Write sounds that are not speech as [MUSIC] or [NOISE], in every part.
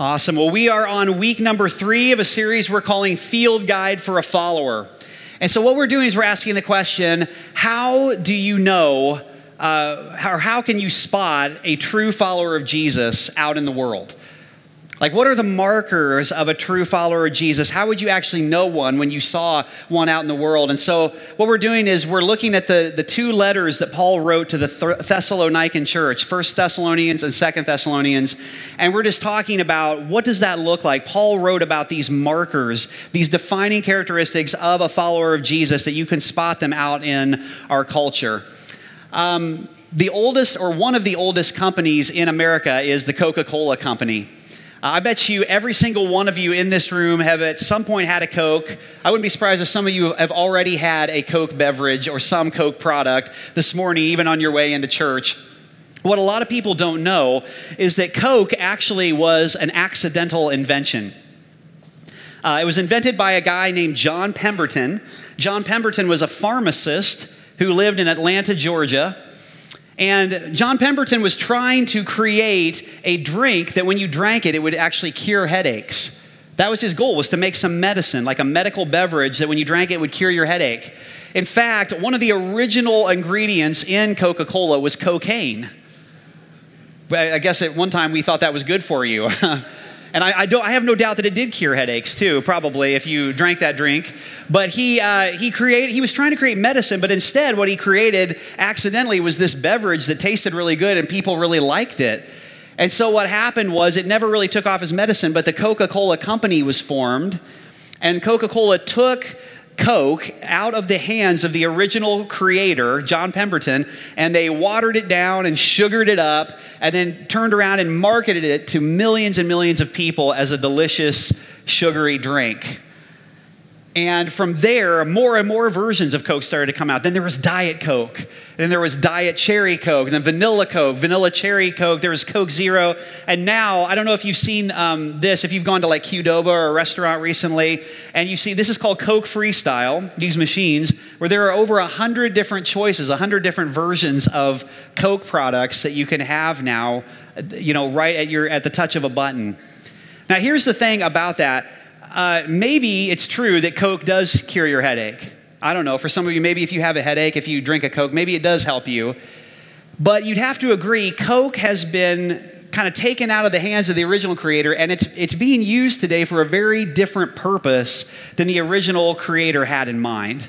Awesome. Well, we are on week number three of a series we're calling Field Guide for a Follower. And so, what we're doing is we're asking the question how do you know, uh, or how can you spot a true follower of Jesus out in the world? Like, what are the markers of a true follower of Jesus? How would you actually know one when you saw one out in the world? And so, what we're doing is we're looking at the, the two letters that Paul wrote to the Thessalonican church, First Thessalonians and Second Thessalonians. And we're just talking about what does that look like? Paul wrote about these markers, these defining characteristics of a follower of Jesus that you can spot them out in our culture. Um, the oldest, or one of the oldest companies in America, is the Coca Cola Company. Uh, I bet you every single one of you in this room have at some point had a Coke. I wouldn't be surprised if some of you have already had a Coke beverage or some Coke product this morning, even on your way into church. What a lot of people don't know is that Coke actually was an accidental invention. Uh, it was invented by a guy named John Pemberton. John Pemberton was a pharmacist who lived in Atlanta, Georgia. And John Pemberton was trying to create a drink that when you drank it, it would actually cure headaches. That was his goal, was to make some medicine, like a medical beverage that when you drank it would cure your headache. In fact, one of the original ingredients in Coca-Cola was cocaine. But I guess at one time we thought that was good for you. [LAUGHS] And I, I, don't, I have no doubt that it did cure headaches too, probably, if you drank that drink. But he, uh, he, created, he was trying to create medicine, but instead, what he created accidentally was this beverage that tasted really good and people really liked it. And so, what happened was it never really took off as medicine, but the Coca Cola Company was formed. And Coca Cola took Coke out of the hands of the original creator, John Pemberton, and they watered it down and sugared it up and then turned around and marketed it to millions and millions of people as a delicious, sugary drink. And from there, more and more versions of Coke started to come out. Then there was Diet Coke, and then there was Diet Cherry Coke, and then Vanilla Coke, Vanilla Cherry Coke, there was Coke Zero. And now, I don't know if you've seen um, this, if you've gone to like Qdoba or a restaurant recently, and you see this is called Coke Freestyle, these machines, where there are over 100 different choices, 100 different versions of Coke products that you can have now, you know, right at, your, at the touch of a button. Now, here's the thing about that uh, maybe it's true that Coke does cure your headache. I don't know. For some of you, maybe if you have a headache, if you drink a Coke, maybe it does help you. But you'd have to agree, Coke has been kind of taken out of the hands of the original creator, and it's, it's being used today for a very different purpose than the original creator had in mind.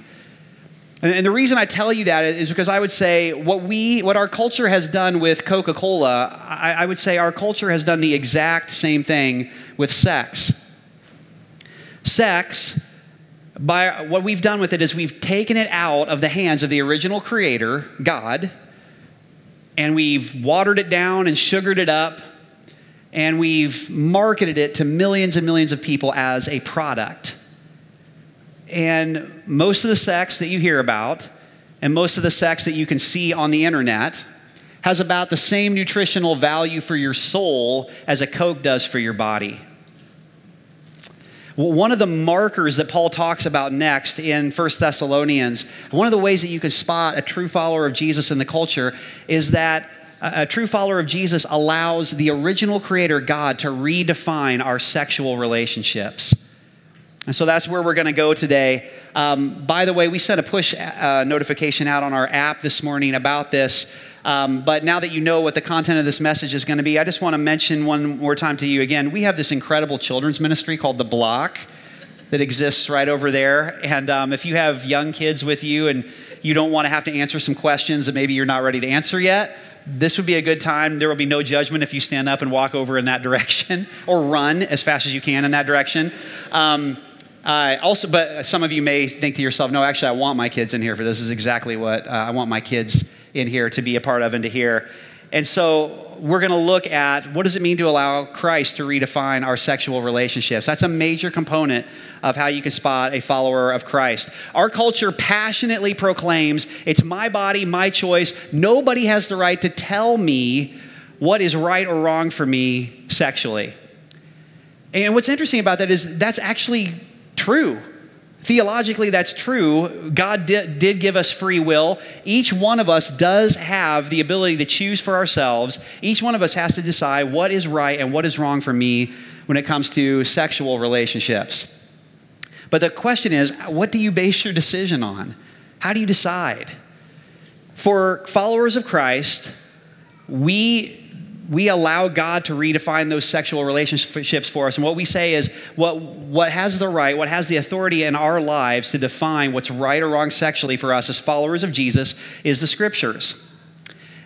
And, and the reason I tell you that is because I would say what we, what our culture has done with Coca Cola, I, I would say our culture has done the exact same thing with sex. Sex, by what we've done with it is we've taken it out of the hands of the original creator, God, and we've watered it down and sugared it up, and we've marketed it to millions and millions of people as a product. And most of the sex that you hear about, and most of the sex that you can see on the internet, has about the same nutritional value for your soul as a Coke does for your body. One of the markers that Paul talks about next in First Thessalonians, one of the ways that you can spot a true follower of Jesus in the culture is that a true follower of Jesus allows the original creator, God, to redefine our sexual relationships. And so that's where we're going to go today. Um, by the way, we sent a push uh, notification out on our app this morning about this. Um, but now that you know what the content of this message is going to be, I just want to mention one more time to you again. We have this incredible children's ministry called The Block that exists right over there. And um, if you have young kids with you and you don't want to have to answer some questions that maybe you're not ready to answer yet, this would be a good time. There will be no judgment if you stand up and walk over in that [LAUGHS] direction or run as fast as you can in that direction. Um, uh, also, but some of you may think to yourself, no, actually, I want my kids in here for this. Is exactly what uh, I want my kids in here to be a part of and to hear. And so we're going to look at what does it mean to allow Christ to redefine our sexual relationships. That's a major component of how you can spot a follower of Christ. Our culture passionately proclaims it's my body, my choice. Nobody has the right to tell me what is right or wrong for me sexually. And what's interesting about that is that's actually true. Theologically, that's true. God did, did, give us free will. Each one of us does have the ability to choose for ourselves. Each one of us has to decide what is right and what is wrong for me when it comes to sexual relationships. But the question is what do you base your decision on? How do you decide? For followers of Christ, we we allow God to redefine those sexual relationships for us. And what we say is what, what has the right, what has the authority in our lives to define what's right or wrong sexually for us as followers of Jesus is the scriptures.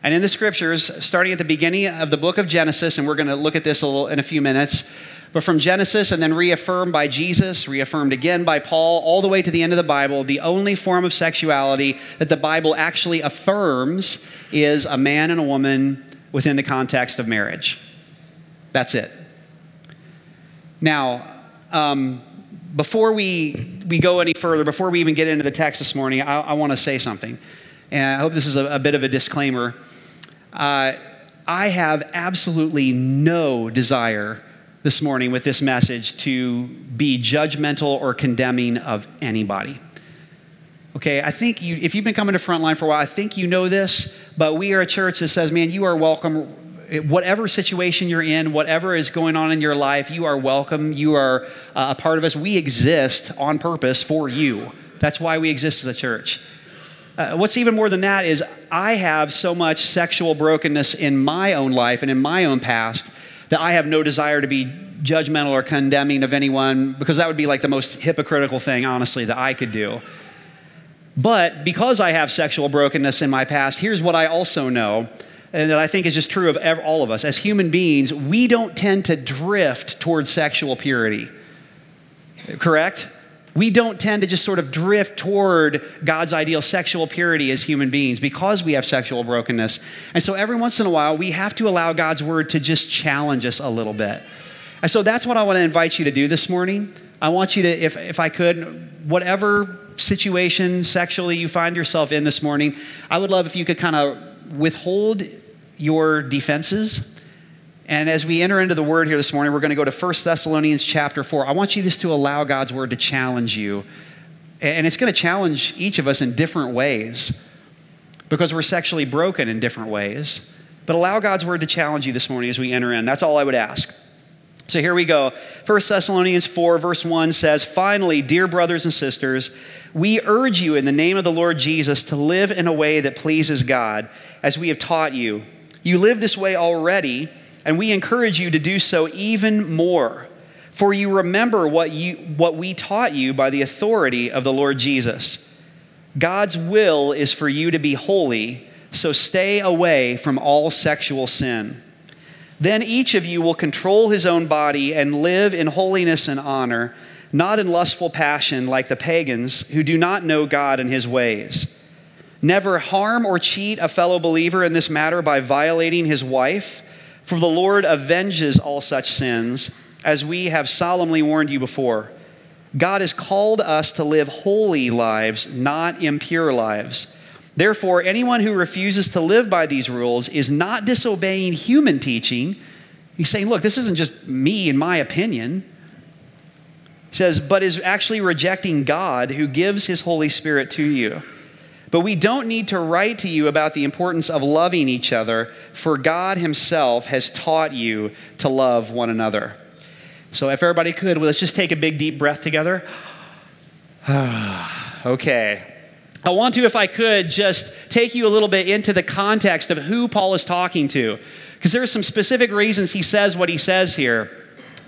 And in the scriptures, starting at the beginning of the book of Genesis, and we're going to look at this a little in a few minutes, but from Genesis and then reaffirmed by Jesus, reaffirmed again by Paul, all the way to the end of the Bible, the only form of sexuality that the Bible actually affirms is a man and a woman within the context of marriage. That's it. Now, um, before we, we go any further, before we even get into the text this morning, I, I want to say something. And I hope this is a, a bit of a disclaimer. Uh, I have absolutely no desire this morning with this message to be judgmental or condemning of anybody. Okay, I think you, if you've been coming to Frontline for a while, I think you know this, but we are a church that says, man, you are welcome. Whatever situation you're in, whatever is going on in your life, you are welcome. You are uh, a part of us. We exist on purpose for you. That's why we exist as a church. Uh, what's even more than that is I have so much sexual brokenness in my own life and in my own past that I have no desire to be judgmental or condemning of anyone because that would be like the most hypocritical thing, honestly, that I could do. But because I have sexual brokenness in my past, here's what I also know, and that I think is just true of all of us. As human beings, we don't tend to drift towards sexual purity. Correct? We don't tend to just sort of drift toward God's ideal sexual purity as human beings because we have sexual brokenness. And so every once in a while, we have to allow God's word to just challenge us a little bit. And so that's what I want to invite you to do this morning. I want you to, if, if I could, whatever situation sexually you find yourself in this morning, I would love if you could kind of withhold your defenses. And as we enter into the word here this morning, we're going to go to 1 Thessalonians chapter 4. I want you just to allow God's word to challenge you. And it's going to challenge each of us in different ways because we're sexually broken in different ways. But allow God's word to challenge you this morning as we enter in. That's all I would ask. So here we go. 1 Thessalonians 4, verse 1 says, Finally, dear brothers and sisters, we urge you in the name of the Lord Jesus to live in a way that pleases God, as we have taught you. You live this way already, and we encourage you to do so even more. For you remember what, you, what we taught you by the authority of the Lord Jesus. God's will is for you to be holy, so stay away from all sexual sin. Then each of you will control his own body and live in holiness and honor, not in lustful passion like the pagans who do not know God and his ways. Never harm or cheat a fellow believer in this matter by violating his wife, for the Lord avenges all such sins, as we have solemnly warned you before. God has called us to live holy lives, not impure lives. Therefore, anyone who refuses to live by these rules is not disobeying human teaching. He's saying, look, this isn't just me and my opinion. He says, but is actually rejecting God who gives his Holy Spirit to you. But we don't need to write to you about the importance of loving each other, for God himself has taught you to love one another. So, if everybody could, well, let's just take a big, deep breath together. [SIGHS] okay. I want to, if I could, just take you a little bit into the context of who Paul is talking to, because there are some specific reasons he says what he says here.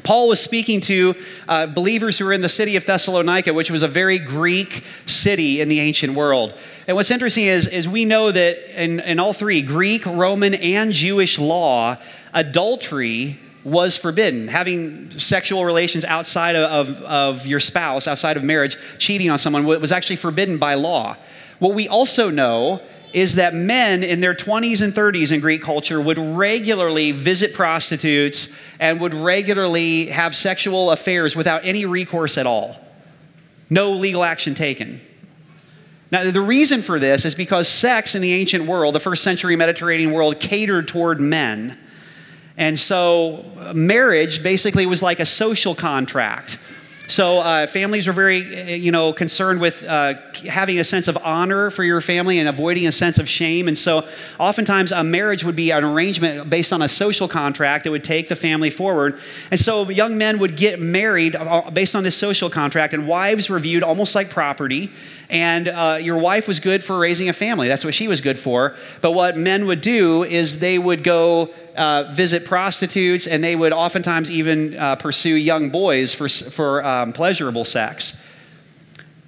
Paul was speaking to uh, believers who were in the city of Thessalonica, which was a very Greek city in the ancient world. And what's interesting is, is we know that in, in all three Greek, Roman, and Jewish law, adultery was forbidden. Having sexual relations outside of, of your spouse, outside of marriage, cheating on someone was actually forbidden by law. What we also know is that men in their 20s and 30s in Greek culture would regularly visit prostitutes and would regularly have sexual affairs without any recourse at all. No legal action taken. Now, the reason for this is because sex in the ancient world, the first century Mediterranean world, catered toward men. And so marriage basically was like a social contract. So uh, families were very, you know, concerned with uh, having a sense of honor for your family and avoiding a sense of shame. And so, oftentimes, a marriage would be an arrangement based on a social contract that would take the family forward. And so, young men would get married uh, based on this social contract, and wives were viewed almost like property. And uh, your wife was good for raising a family. That's what she was good for. But what men would do is they would go uh, visit prostitutes, and they would oftentimes even uh, pursue young boys for, for um, pleasurable sex.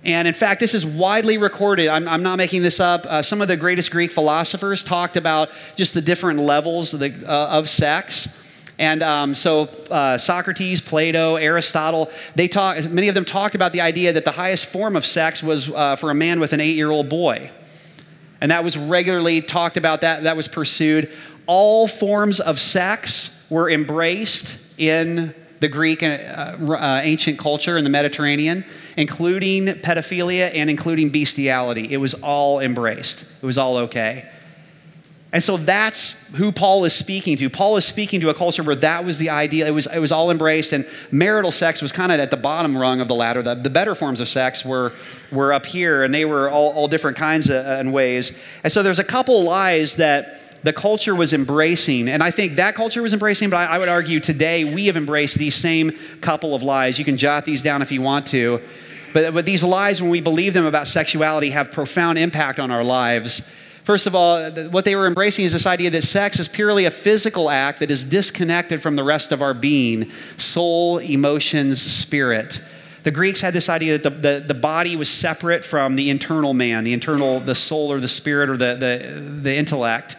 And in fact, this is widely recorded. I'm, I'm not making this up. Uh, some of the greatest Greek philosophers talked about just the different levels of, the, uh, of sex. And um, so uh, Socrates, Plato, Aristotle, they talk, many of them talked about the idea that the highest form of sex was uh, for a man with an eight year old boy. And that was regularly talked about, that, that was pursued. All forms of sex were embraced in the Greek uh, uh, ancient culture in the Mediterranean, including pedophilia and including bestiality. It was all embraced, it was all okay. And so that's who Paul is speaking to. Paul is speaking to a culture where that was the idea. It was, it was all embraced, and marital sex was kind of at the bottom rung of the ladder. The, the better forms of sex were, were up here, and they were all, all different kinds of, and ways. And so there's a couple lies that the culture was embracing. And I think that culture was embracing, but I, I would argue today we have embraced these same couple of lies. You can jot these down if you want to. But, but these lies, when we believe them about sexuality, have profound impact on our lives. First of all, what they were embracing is this idea that sex is purely a physical act that is disconnected from the rest of our being soul, emotions, spirit. The Greeks had this idea that the, the, the, body was separate from the internal man, the internal, the soul or the spirit or the, the, the intellect.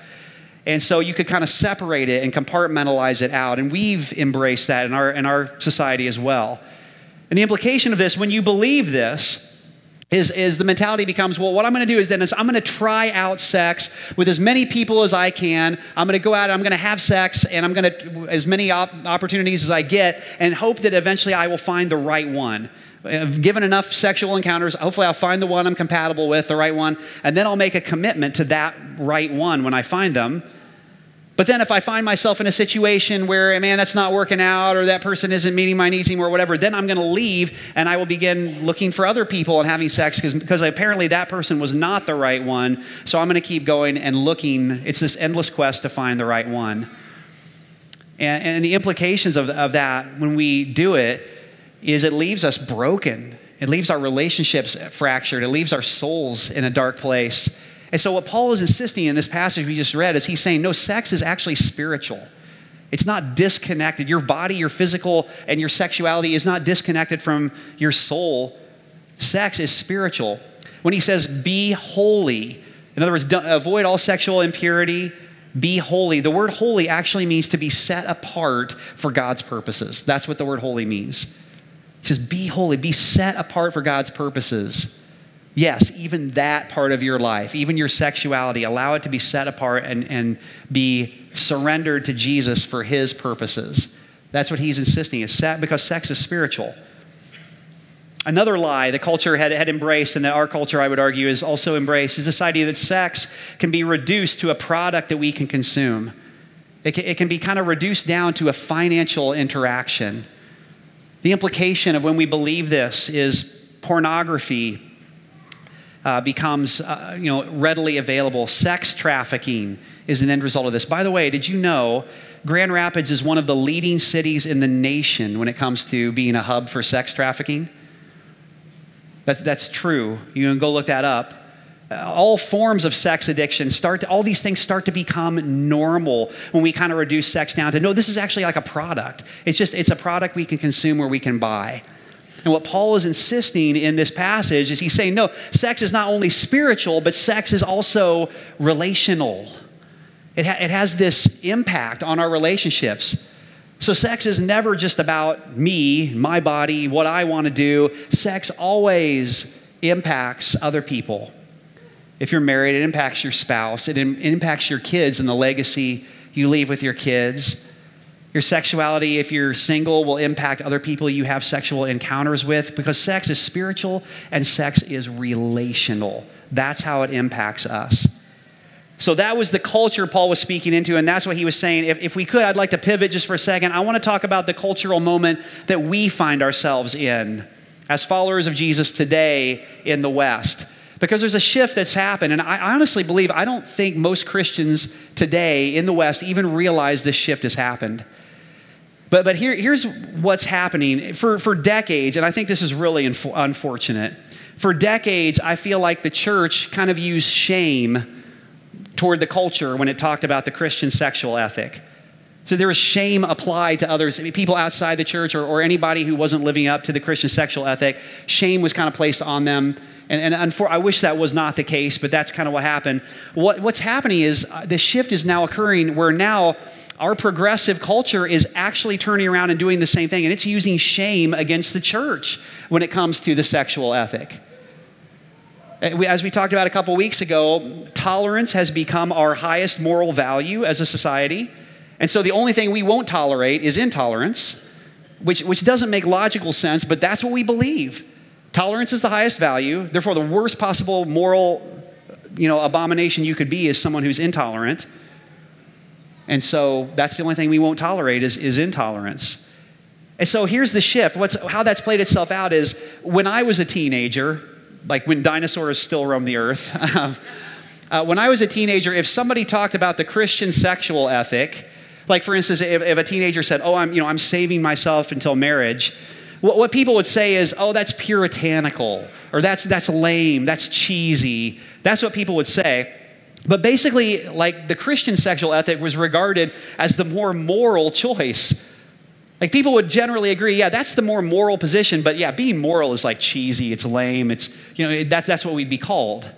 And so you could kind of separate it and compartmentalize it out. And we've embraced that in our, in our society as well. And the implication of this, when you believe this, is, is the mentality becomes, well, what I'm going to do is then is I'm going to try out sex with as many people as I can. I'm going to go out, and I'm going to have sex, and I'm going to, as many op- opportunities as I get, and hope that eventually I will find the right one. given enough sexual encounters, hopefully I'll find the one I'm compatible with, the right one, and then I'll make a commitment to that right one when I find them. But then if I find myself in a situation where, man, that's not working out or that person isn't meeting my needs anymore, whatever, then I'm going to leave and I will begin looking for other people and having sex because apparently that person was not the right one. So I'm going to keep going and looking. It's this endless quest to find the right one. And, and the implications of, of that when we do it is it leaves us broken. It leaves our relationships fractured. It leaves our souls in a dark place. And so, what Paul is insisting in this passage we just read is he's saying, no, sex is actually spiritual. It's not disconnected. Your body, your physical, and your sexuality is not disconnected from your soul. Sex is spiritual. When he says, be holy, in other words, avoid all sexual impurity, be holy. The word holy actually means to be set apart for God's purposes. That's what the word holy means. He says, be holy, be set apart for God's purposes. Yes, even that part of your life, even your sexuality, allow it to be set apart and, and be surrendered to Jesus for his purposes. That's what he's insisting, is set because sex is spiritual. Another lie the culture had, had embraced, and that our culture, I would argue, is also embraced, is this idea that sex can be reduced to a product that we can consume. It can, it can be kind of reduced down to a financial interaction. The implication of when we believe this is pornography, uh, becomes uh, you know, readily available. Sex trafficking is an end result of this. By the way, did you know Grand Rapids is one of the leading cities in the nation when it comes to being a hub for sex trafficking? That's, that's true. You can go look that up. Uh, all forms of sex addiction start to, all these things start to become normal when we kind of reduce sex down to no this is actually like a product it's just it's a product we can consume or we can buy and what Paul is insisting in this passage is he's saying, no, sex is not only spiritual, but sex is also relational. It, ha- it has this impact on our relationships. So, sex is never just about me, my body, what I want to do. Sex always impacts other people. If you're married, it impacts your spouse, it Im- impacts your kids and the legacy you leave with your kids. Your sexuality, if you're single, will impact other people you have sexual encounters with because sex is spiritual and sex is relational. That's how it impacts us. So that was the culture Paul was speaking into, and that's what he was saying. If, if we could, I'd like to pivot just for a second. I want to talk about the cultural moment that we find ourselves in as followers of Jesus today in the West. Because there's a shift that's happened, and I honestly believe, I don't think most Christians today in the West even realize this shift has happened. But, but here, here's what's happening. For, for decades, and I think this is really inf- unfortunate, for decades, I feel like the church kind of used shame toward the culture when it talked about the Christian sexual ethic. So there was shame applied to others, people outside the church or, or anybody who wasn't living up to the Christian sexual ethic. Shame was kind of placed on them. And, and for, I wish that was not the case, but that's kind of what happened. What, what's happening is uh, the shift is now occurring where now our progressive culture is actually turning around and doing the same thing, and it's using shame against the church when it comes to the sexual ethic. Uh, as we talked about a couple weeks ago, tolerance has become our highest moral value as a society. And so the only thing we won't tolerate is intolerance, which, which doesn't make logical sense, but that's what we believe. Tolerance is the highest value. Therefore, the worst possible moral you know, abomination you could be is someone who's intolerant. And so that's the only thing we won't tolerate is, is intolerance. And so here's the shift. What's, how that's played itself out is when I was a teenager, like when dinosaurs still roam the earth. [LAUGHS] uh, when I was a teenager, if somebody talked about the Christian sexual ethic, like for instance, if, if a teenager said, "Oh, I'm you know I'm saving myself until marriage," what, what people would say is, "Oh, that's puritanical," or "That's that's lame," "That's cheesy." That's what people would say. But basically, like the Christian sexual ethic was regarded as the more moral choice. Like people would generally agree, yeah, that's the more moral position, but yeah, being moral is like cheesy, it's lame, it's, you know, that's, that's what we'd be called.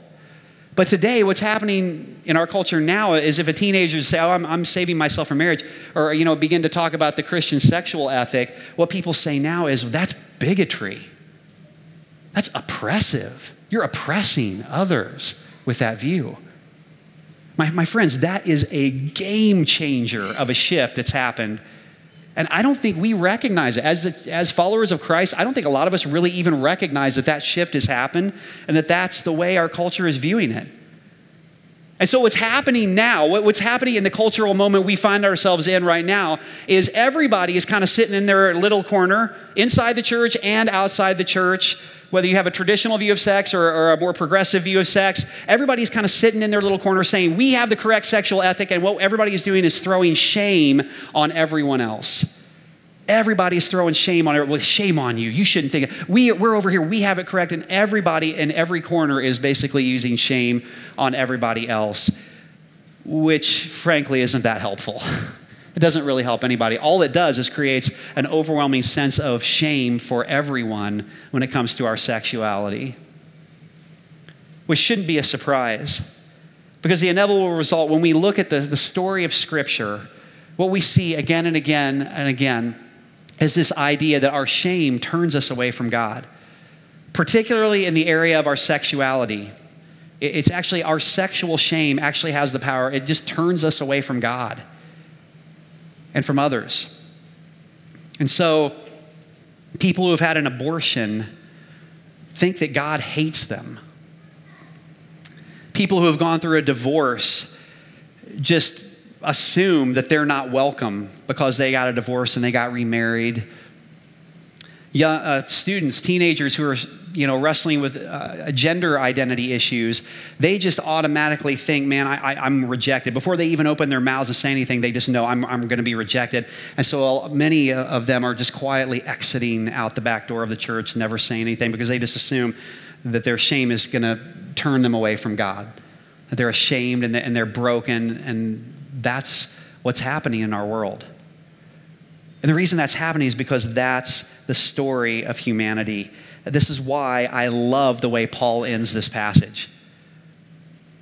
But today, what's happening in our culture now is if a teenager say, oh, I'm, I'm saving myself for marriage, or, you know, begin to talk about the Christian sexual ethic, what people say now is, that's bigotry. That's oppressive. You're oppressing others with that view. My, my friends, that is a game changer of a shift that's happened and I don't think we recognize it. As, as followers of Christ, I don't think a lot of us really even recognize that that shift has happened and that that's the way our culture is viewing it. And so, what's happening now, what's happening in the cultural moment we find ourselves in right now, is everybody is kind of sitting in their little corner inside the church and outside the church. Whether you have a traditional view of sex or, or a more progressive view of sex, everybody's kind of sitting in their little corner saying, We have the correct sexual ethic, and what everybody is doing is throwing shame on everyone else. Everybody's throwing shame on it. Well, shame on you. You shouldn't think. We, we're over here. We have it correct. And everybody in every corner is basically using shame on everybody else, which frankly isn't that helpful. [LAUGHS] It doesn't really help anybody. All it does is creates an overwhelming sense of shame for everyone when it comes to our sexuality, which shouldn't be a surprise. Because the inevitable result, when we look at the, the story of Scripture, what we see again and again and again is this idea that our shame turns us away from God, particularly in the area of our sexuality. It's actually our sexual shame actually has the power, it just turns us away from God and from others. And so, people who have had an abortion think that God hates them. People who have gone through a divorce just assume that they're not welcome because they got a divorce and they got remarried. Young, uh, students, teenagers who are you know wrestling with uh, gender identity issues, they just automatically think, "Man, I, am rejected." Before they even open their mouths and say anything, they just know I'm, I'm going to be rejected. And so many of them are just quietly exiting out the back door of the church, never saying anything because they just assume that their shame is going to turn them away from God. That they're ashamed and they're broken and that's what's happening in our world. And the reason that's happening is because that's the story of humanity. This is why I love the way Paul ends this passage.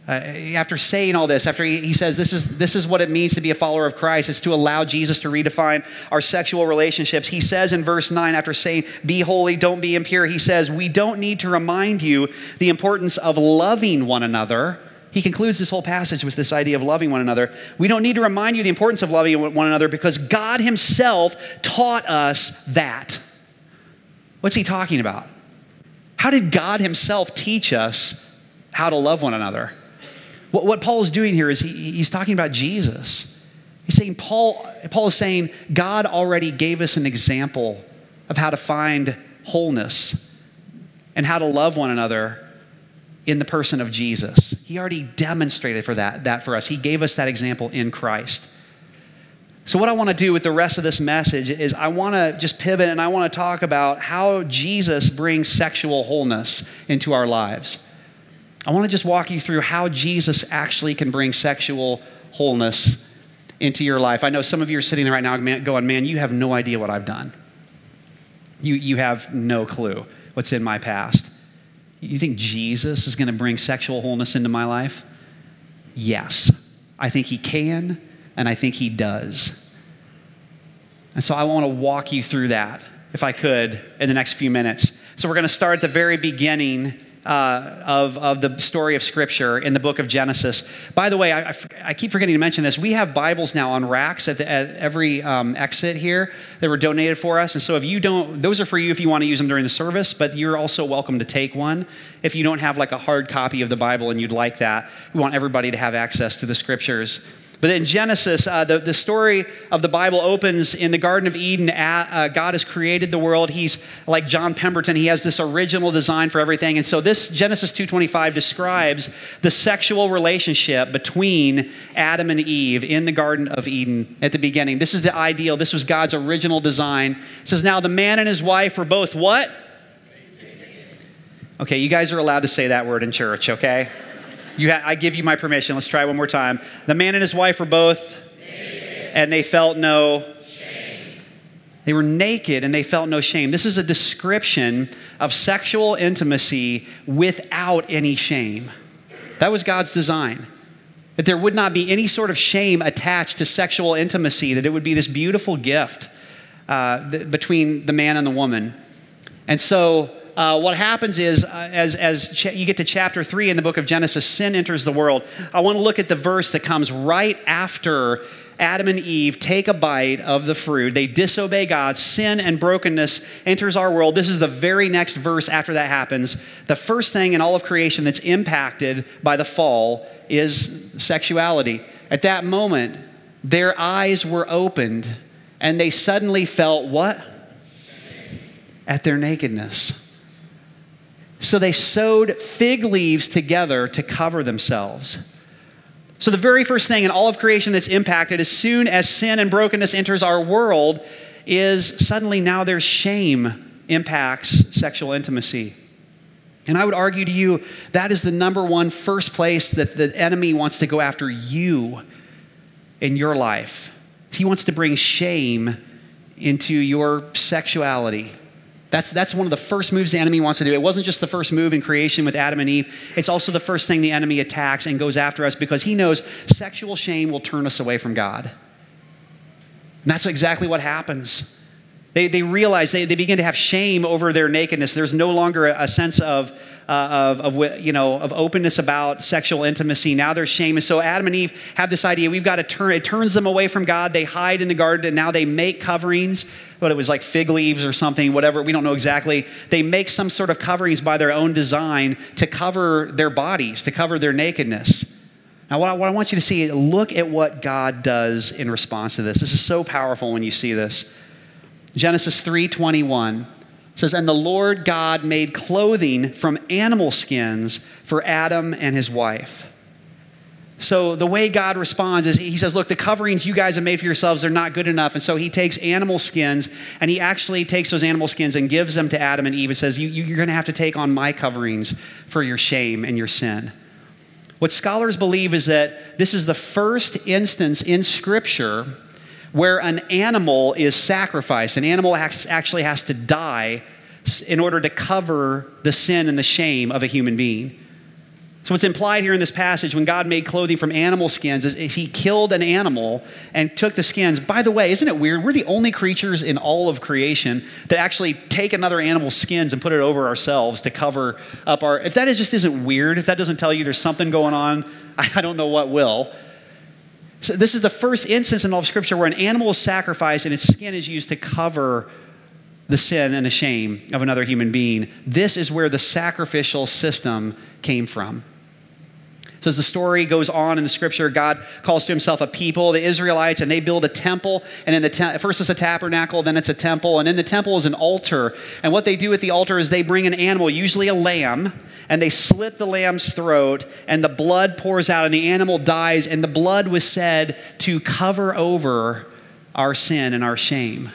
Uh, after saying all this, after he, he, says this is, this is what it means to be a follower of Christ, is to allow Jesus to redefine our sexual relationships. He says in verse 9, after saying, Be holy, don't be impure, he says, We don't need to remind you the importance of loving one another he concludes this whole passage with this idea of loving one another. We don't need to remind you the importance of loving one another because God Himself taught us that. What's He talking about? How did God Himself teach us how to love one another? What, what Paul is doing here is he, he's talking about Jesus. He's saying, Paul, Paul is saying, God already gave us an example of how to find wholeness and how to love one another in the person of Jesus. He already demonstrated for that, that for us. He gave us that example in Christ. So, what I want to do with the rest of this message is I want to just pivot and I want to talk about how Jesus brings sexual wholeness into our lives. I want to just walk you through how Jesus actually can bring sexual wholeness into your life. I know some of you are sitting there right now going, man, you have no idea what I've done. You, you have no clue what's in my past. You think Jesus is going to bring sexual wholeness into my life? Yes. I think he can, and I think he does. And so I want to walk you through that, if I could, in the next few minutes. So we're going to start at the very beginning uh, of, of the story of Scripture in the book of Genesis. By the way, I, I keep forgetting to mention this. We have Bibles now on racks at, the, at every um, exit here that were donated for us. And so if you don't, those are for you if you want to use them during the service, but you're also welcome to take one if you don't have like a hard copy of the Bible and you'd like that. We want everybody to have access to the Scriptures. But in Genesis, uh, the, the story of the Bible opens in the Garden of Eden. At, uh, God has created the world. He's like John Pemberton. He has this original design for everything. And so this Genesis 2.25 describes the sexual relationship between Adam and Eve in the Garden of Eden at the beginning. This is the ideal. This was God's original design. It says, now the man and his wife were both what? Okay, you guys are allowed to say that word in church, okay? You ha- I give you my permission. Let's try one more time. The man and his wife were both, naked. and they felt no shame. They were naked and they felt no shame. This is a description of sexual intimacy without any shame. That was God's design. That there would not be any sort of shame attached to sexual intimacy, that it would be this beautiful gift uh, th- between the man and the woman. And so uh, what happens is, uh, as, as ch- you get to chapter three in the book of Genesis, sin enters the world. I want to look at the verse that comes right after Adam and Eve take a bite of the fruit. They disobey God. Sin and brokenness enters our world. This is the very next verse after that happens. The first thing in all of creation that's impacted by the fall is sexuality. At that moment, their eyes were opened and they suddenly felt what? At their nakedness. So they sewed fig leaves together to cover themselves. So, the very first thing in all of creation that's impacted as soon as sin and brokenness enters our world is suddenly now there's shame impacts sexual intimacy. And I would argue to you that is the number one first place that the enemy wants to go after you in your life. He wants to bring shame into your sexuality. That's, that's one of the first moves the enemy wants to do. It wasn't just the first move in creation with Adam and Eve, it's also the first thing the enemy attacks and goes after us because he knows sexual shame will turn us away from God. And that's exactly what happens. They, they realize, they, they begin to have shame over their nakedness. There's no longer a, a sense of, uh, of, of, you know, of openness about sexual intimacy. Now there's shame. And so Adam and Eve have this idea we've got to turn, it turns them away from God. They hide in the garden and now they make coverings. But it was like fig leaves or something, whatever, we don't know exactly. They make some sort of coverings by their own design to cover their bodies, to cover their nakedness. Now, what I, what I want you to see, look at what God does in response to this. This is so powerful when you see this. Genesis 3:21 says, And the Lord God made clothing from animal skins for Adam and his wife. So the way God responds is he says, Look, the coverings you guys have made for yourselves, they're not good enough. And so he takes animal skins and he actually takes those animal skins and gives them to Adam and Eve and says, you, You're going to have to take on my coverings for your shame and your sin. What scholars believe is that this is the first instance in Scripture where an animal is sacrificed. An animal actually has to die in order to cover the sin and the shame of a human being. So, what's implied here in this passage when God made clothing from animal skins is, is, He killed an animal and took the skins. By the way, isn't it weird? We're the only creatures in all of creation that actually take another animal's skins and put it over ourselves to cover up our. If that is just isn't weird, if that doesn't tell you there's something going on, [LAUGHS] I don't know what will. So this is the first instance in all of Scripture where an animal is sacrificed and its skin is used to cover the sin and the shame of another human being. This is where the sacrificial system came from. So, as the story goes on in the scripture, God calls to himself a people, the Israelites, and they build a temple. And in the te- first it's a tabernacle, then it's a temple. And in the temple is an altar. And what they do at the altar is they bring an animal, usually a lamb, and they slit the lamb's throat, and the blood pours out, and the animal dies. And the blood was said to cover over our sin and our shame.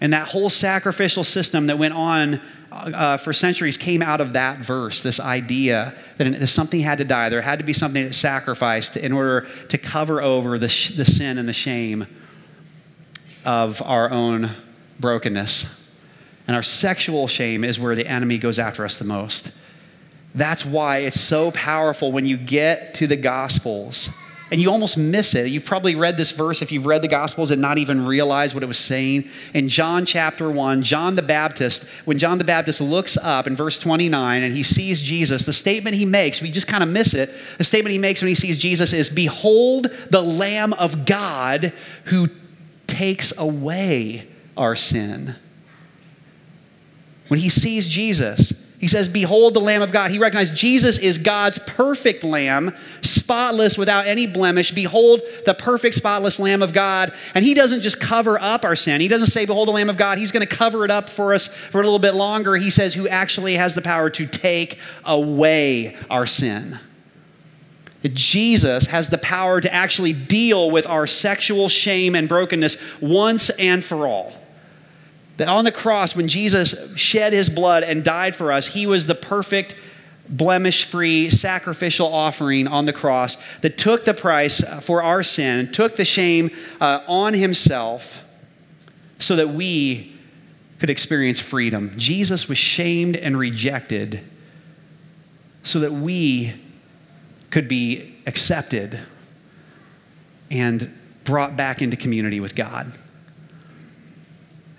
And that whole sacrificial system that went on uh, for centuries came out of that verse this idea that something had to die. There had to be something that sacrificed in order to cover over the, sh- the sin and the shame of our own brokenness. And our sexual shame is where the enemy goes after us the most. That's why it's so powerful when you get to the Gospels and you almost miss it. You've probably read this verse if you've read the Gospels and not even realized what it was saying. In John chapter 1, John the Baptist, when John the Baptist looks up in verse 29 and he sees Jesus, the statement he makes, we just kind of miss it. The statement he makes when he sees Jesus is Behold the Lamb of God who takes away our sin. When he sees Jesus, he says, Behold the Lamb of God. He recognized Jesus is God's perfect Lamb, spotless, without any blemish. Behold the perfect, spotless Lamb of God. And He doesn't just cover up our sin. He doesn't say, Behold the Lamb of God. He's going to cover it up for us for a little bit longer. He says, Who actually has the power to take away our sin. Jesus has the power to actually deal with our sexual shame and brokenness once and for all. That on the cross, when Jesus shed his blood and died for us, he was the perfect, blemish free sacrificial offering on the cross that took the price for our sin, took the shame uh, on himself so that we could experience freedom. Jesus was shamed and rejected so that we could be accepted and brought back into community with God.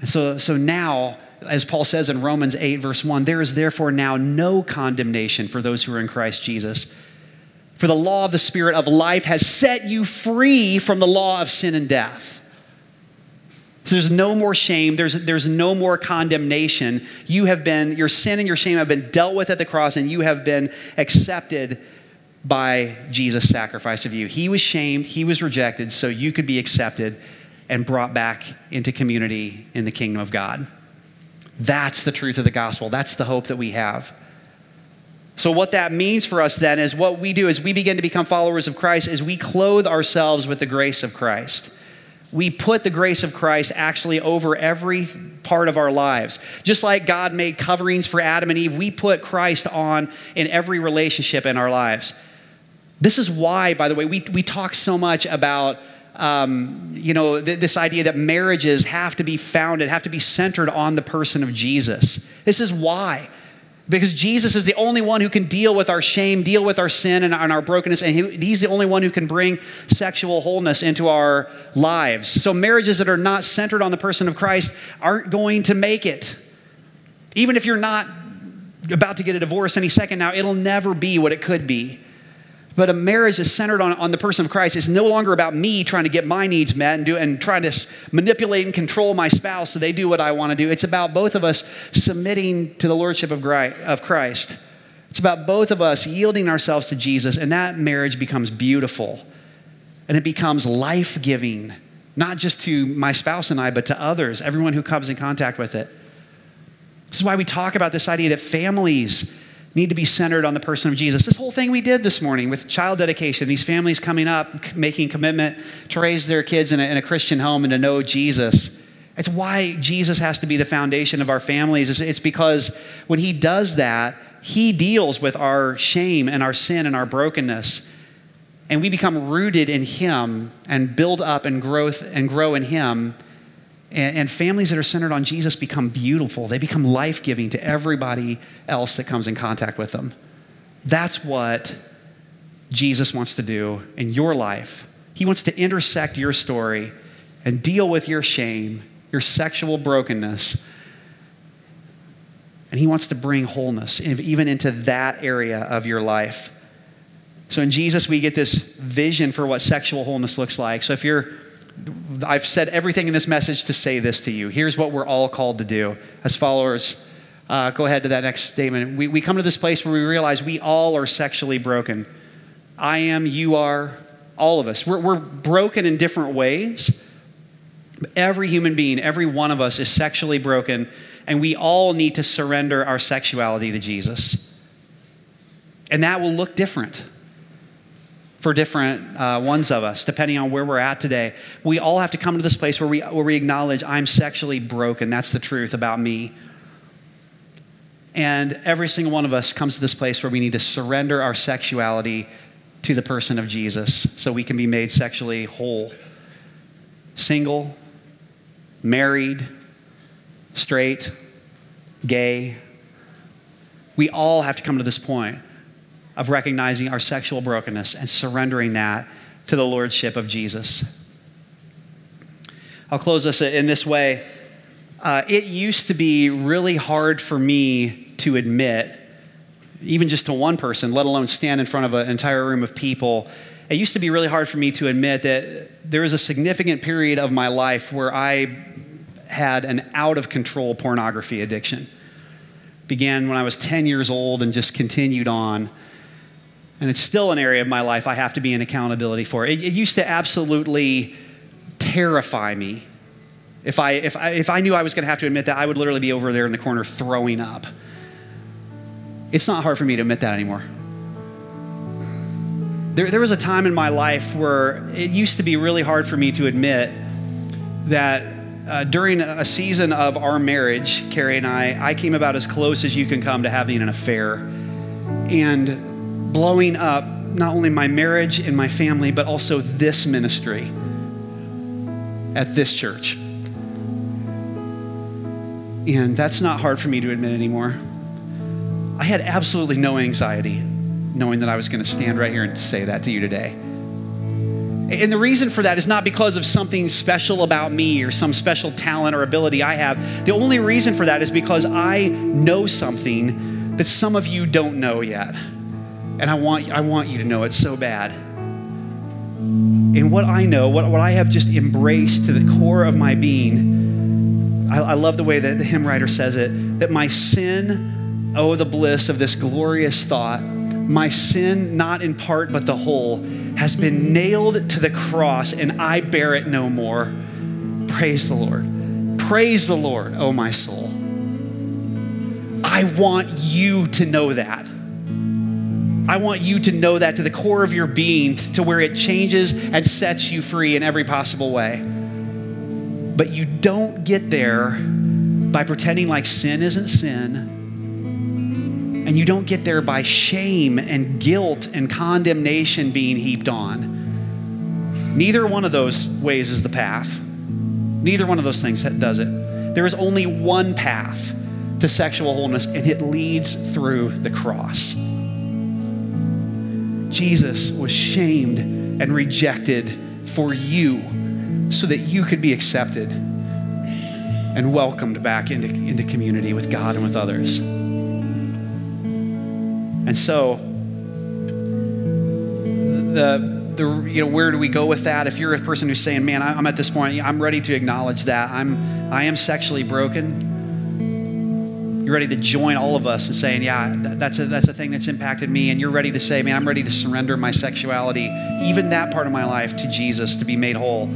And so, so now, as Paul says in Romans 8, verse 1, there is therefore now no condemnation for those who are in Christ Jesus. For the law of the Spirit of life has set you free from the law of sin and death. So there's no more shame, there's, there's no more condemnation. You have been, your sin and your shame have been dealt with at the cross, and you have been accepted by Jesus' sacrifice of you. He was shamed, he was rejected, so you could be accepted and brought back into community in the kingdom of God. That's the truth of the gospel. That's the hope that we have. So what that means for us then is what we do as we begin to become followers of Christ is we clothe ourselves with the grace of Christ. We put the grace of Christ actually over every part of our lives. Just like God made coverings for Adam and Eve, we put Christ on in every relationship in our lives. This is why, by the way, we, we talk so much about um, you know, th- this idea that marriages have to be founded, have to be centered on the person of Jesus. This is why. Because Jesus is the only one who can deal with our shame, deal with our sin and, and our brokenness, and he, He's the only one who can bring sexual wholeness into our lives. So, marriages that are not centered on the person of Christ aren't going to make it. Even if you're not about to get a divorce any second now, it'll never be what it could be. But a marriage is centered on, on the person of Christ. It's no longer about me trying to get my needs met and, do, and trying to manipulate and control my spouse so they do what I want to do. It's about both of us submitting to the lordship of Christ. It's about both of us yielding ourselves to Jesus, and that marriage becomes beautiful and it becomes life giving, not just to my spouse and I, but to others, everyone who comes in contact with it. This is why we talk about this idea that families need to be centered on the person of Jesus. This whole thing we did this morning with child dedication, these families coming up, making commitment to raise their kids in a, in a Christian home and to know Jesus. It's why Jesus has to be the foundation of our families. It's because when he does that, he deals with our shame and our sin and our brokenness. And we become rooted in him and build up and growth and grow in him and, and families that are centered on Jesus become beautiful. They become life giving to everybody else that comes in contact with them. That's what Jesus wants to do in your life. He wants to intersect your story and deal with your shame, your sexual brokenness. And He wants to bring wholeness even into that area of your life. So in Jesus, we get this vision for what sexual wholeness looks like. So if you're I've said everything in this message to say this to you. Here's what we're all called to do as followers. Uh, go ahead to that next statement. We, we come to this place where we realize we all are sexually broken. I am, you are, all of us. We're, we're broken in different ways. Every human being, every one of us is sexually broken, and we all need to surrender our sexuality to Jesus. And that will look different for different uh, ones of us, depending on where we're at today. We all have to come to this place where we, where we acknowledge I'm sexually broken. That's the truth about me. And every single one of us comes to this place where we need to surrender our sexuality to the person of Jesus so we can be made sexually whole. Single, married, straight, gay. We all have to come to this point of recognizing our sexual brokenness and surrendering that to the lordship of Jesus. I'll close this in this way. Uh, it used to be really hard for me to admit, even just to one person, let alone stand in front of an entire room of people. It used to be really hard for me to admit that there was a significant period of my life where I had an out of control pornography addiction. Began when I was 10 years old and just continued on. And it's still an area of my life I have to be in accountability for. It, it used to absolutely terrify me. If I, if, I, if I knew I was going to have to admit that, I would literally be over there in the corner throwing up. It's not hard for me to admit that anymore. There, there was a time in my life where it used to be really hard for me to admit that uh, during a season of our marriage, Carrie and I, I came about as close as you can come to having an affair. And blowing up not only my marriage and my family, but also this ministry at this church. And that's not hard for me to admit anymore. I had absolutely no anxiety knowing that I was going to stand right here and say that to you today. And the reason for that is not because of something special about me or some special talent or ability I have. The only reason for that is because I know something that some of you don't know yet. And I want, I want you to know it so bad. And what I know, what, what I have just embraced to the core of my being, I, I love the way that the hymn writer says it that my sin, oh, the bliss of this glorious thought, my sin, not in part but the whole, has been nailed to the cross and I bear it no more. Praise the Lord. Praise the Lord, oh my soul. I want you to know that. I want you to know that to the core of your being, to where it changes and sets you free in every possible way. But you don't get there by pretending like sin isn't sin. And you don't get there by shame and guilt and condemnation being heaped on. Neither one of those ways is the path. Neither one of those things does it. There is only one path to sexual wholeness, and it leads through the cross. Jesus was shamed and rejected for you so that you could be accepted and welcomed back into, into community with God and with others. And so, the, the, you know, where do we go with that? If you're a person who's saying, man, I'm at this point, I'm ready to acknowledge that. I'm, I am sexually broken you're ready to join all of us and saying, yeah, that's a, that's a thing that's impacted me. And you're ready to say, man, I'm ready to surrender my sexuality, even that part of my life, to Jesus to be made whole.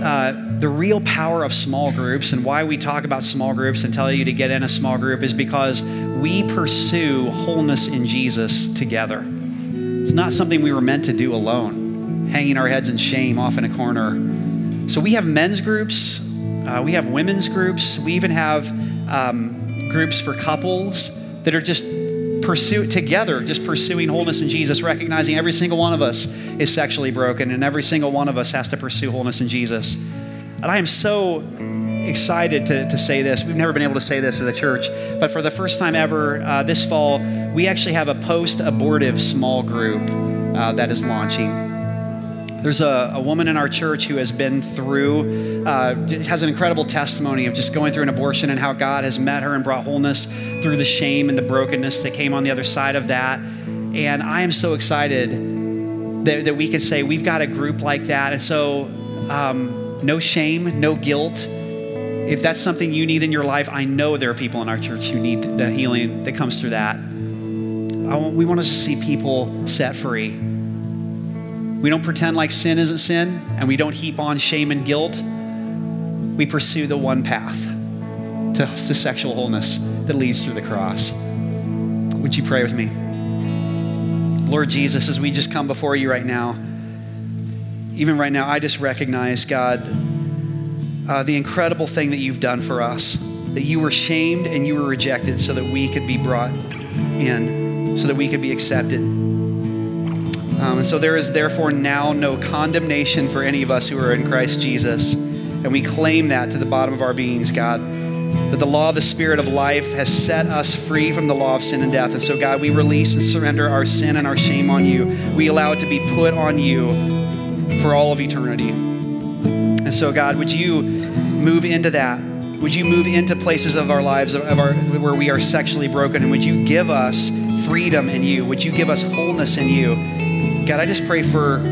Uh, the real power of small groups and why we talk about small groups and tell you to get in a small group is because we pursue wholeness in Jesus together. It's not something we were meant to do alone, hanging our heads in shame off in a corner. So we have men's groups, uh, we have women's groups, we even have um, groups for couples that are just pursue together, just pursuing wholeness in Jesus, recognizing every single one of us is sexually broken and every single one of us has to pursue wholeness in Jesus. And I am so excited to, to say this. We've never been able to say this as a church, but for the first time ever uh, this fall, we actually have a post abortive small group uh, that is launching. There's a, a, woman in our church who has been through, uh, has an incredible testimony of just going through an abortion and how God has met her and brought wholeness through the shame and the brokenness that came on the other side of that. And I am so excited that, that we can say we've got a group like that. And so, um, no shame, no guilt. If that's something you need in your life, I know there are people in our church who need the healing that comes through that. want, we want us to see people set free. We don't pretend like sin isn't sin, and we don't heap on shame and guilt. We pursue the one path to, to sexual wholeness that leads through the cross. Would you pray with me? Lord Jesus, as we just come before you right now, even right now, I just recognize, God, uh, the incredible thing that you've done for us. That you were shamed and you were rejected so that we could be brought in, so that we could be accepted. Um, and so there is therefore now no condemnation for any of us who are in Christ Jesus. And we claim that to the bottom of our beings, God that the law of the Spirit of life has set us free from the law of sin and death. And so, God, we release and surrender our sin and our shame on you. We allow it to be put on you for all of eternity. And so, God, would you move into that? Would you move into places of our lives of our, where we are sexually broken? And would you give us freedom in you? Would you give us wholeness in you? God, I just pray for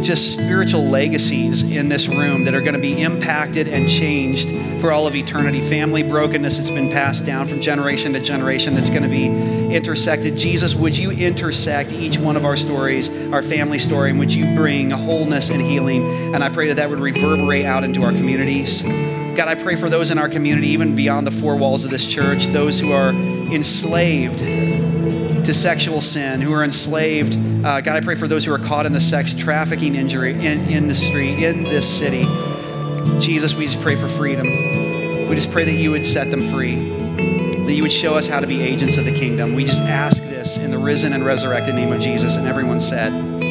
just spiritual legacies in this room that are going to be impacted and changed for all of eternity. Family brokenness that's been passed down from generation to generation that's going to be intersected. Jesus, would you intersect each one of our stories, our family story, and would you bring wholeness and healing? And I pray that that would reverberate out into our communities. God, I pray for those in our community, even beyond the four walls of this church, those who are enslaved to sexual sin, who are enslaved. Uh, God, I pray for those who are caught in the sex trafficking injury in, industry in this city. Jesus, we just pray for freedom. We just pray that you would set them free, that you would show us how to be agents of the kingdom. We just ask this in the risen and resurrected name of Jesus. And everyone said.